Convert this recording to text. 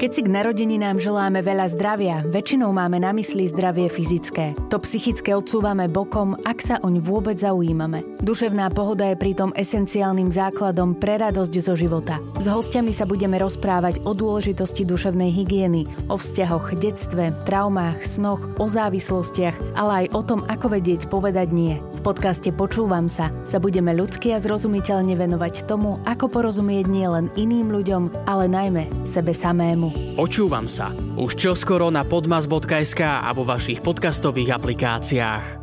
Keď si k narodeninám želáme veľa zdravia, väčšinou máme na mysli zdravie fyzické. To psychické odsúvame bokom, ak sa oň vôbec zaujímame. Duševná pohoda je pritom esenciálnym základom pre radosť zo života. S hostiami sa budeme rozprávať o dôležitosti duševnej hygieny, o vzťahoch, detstve, traumách, snoch, o závislostiach, ale aj o tom, ako vedieť povedať nie. V podcaste Počúvam sa sa budeme ľudsky a zrozumiteľne venovať tomu, ako porozumieť nielen iným ľuďom, ale najmä sebe samému. Počúvam sa. Už čoskoro na podmas.sk a vo vašich podcastových aplikáciách.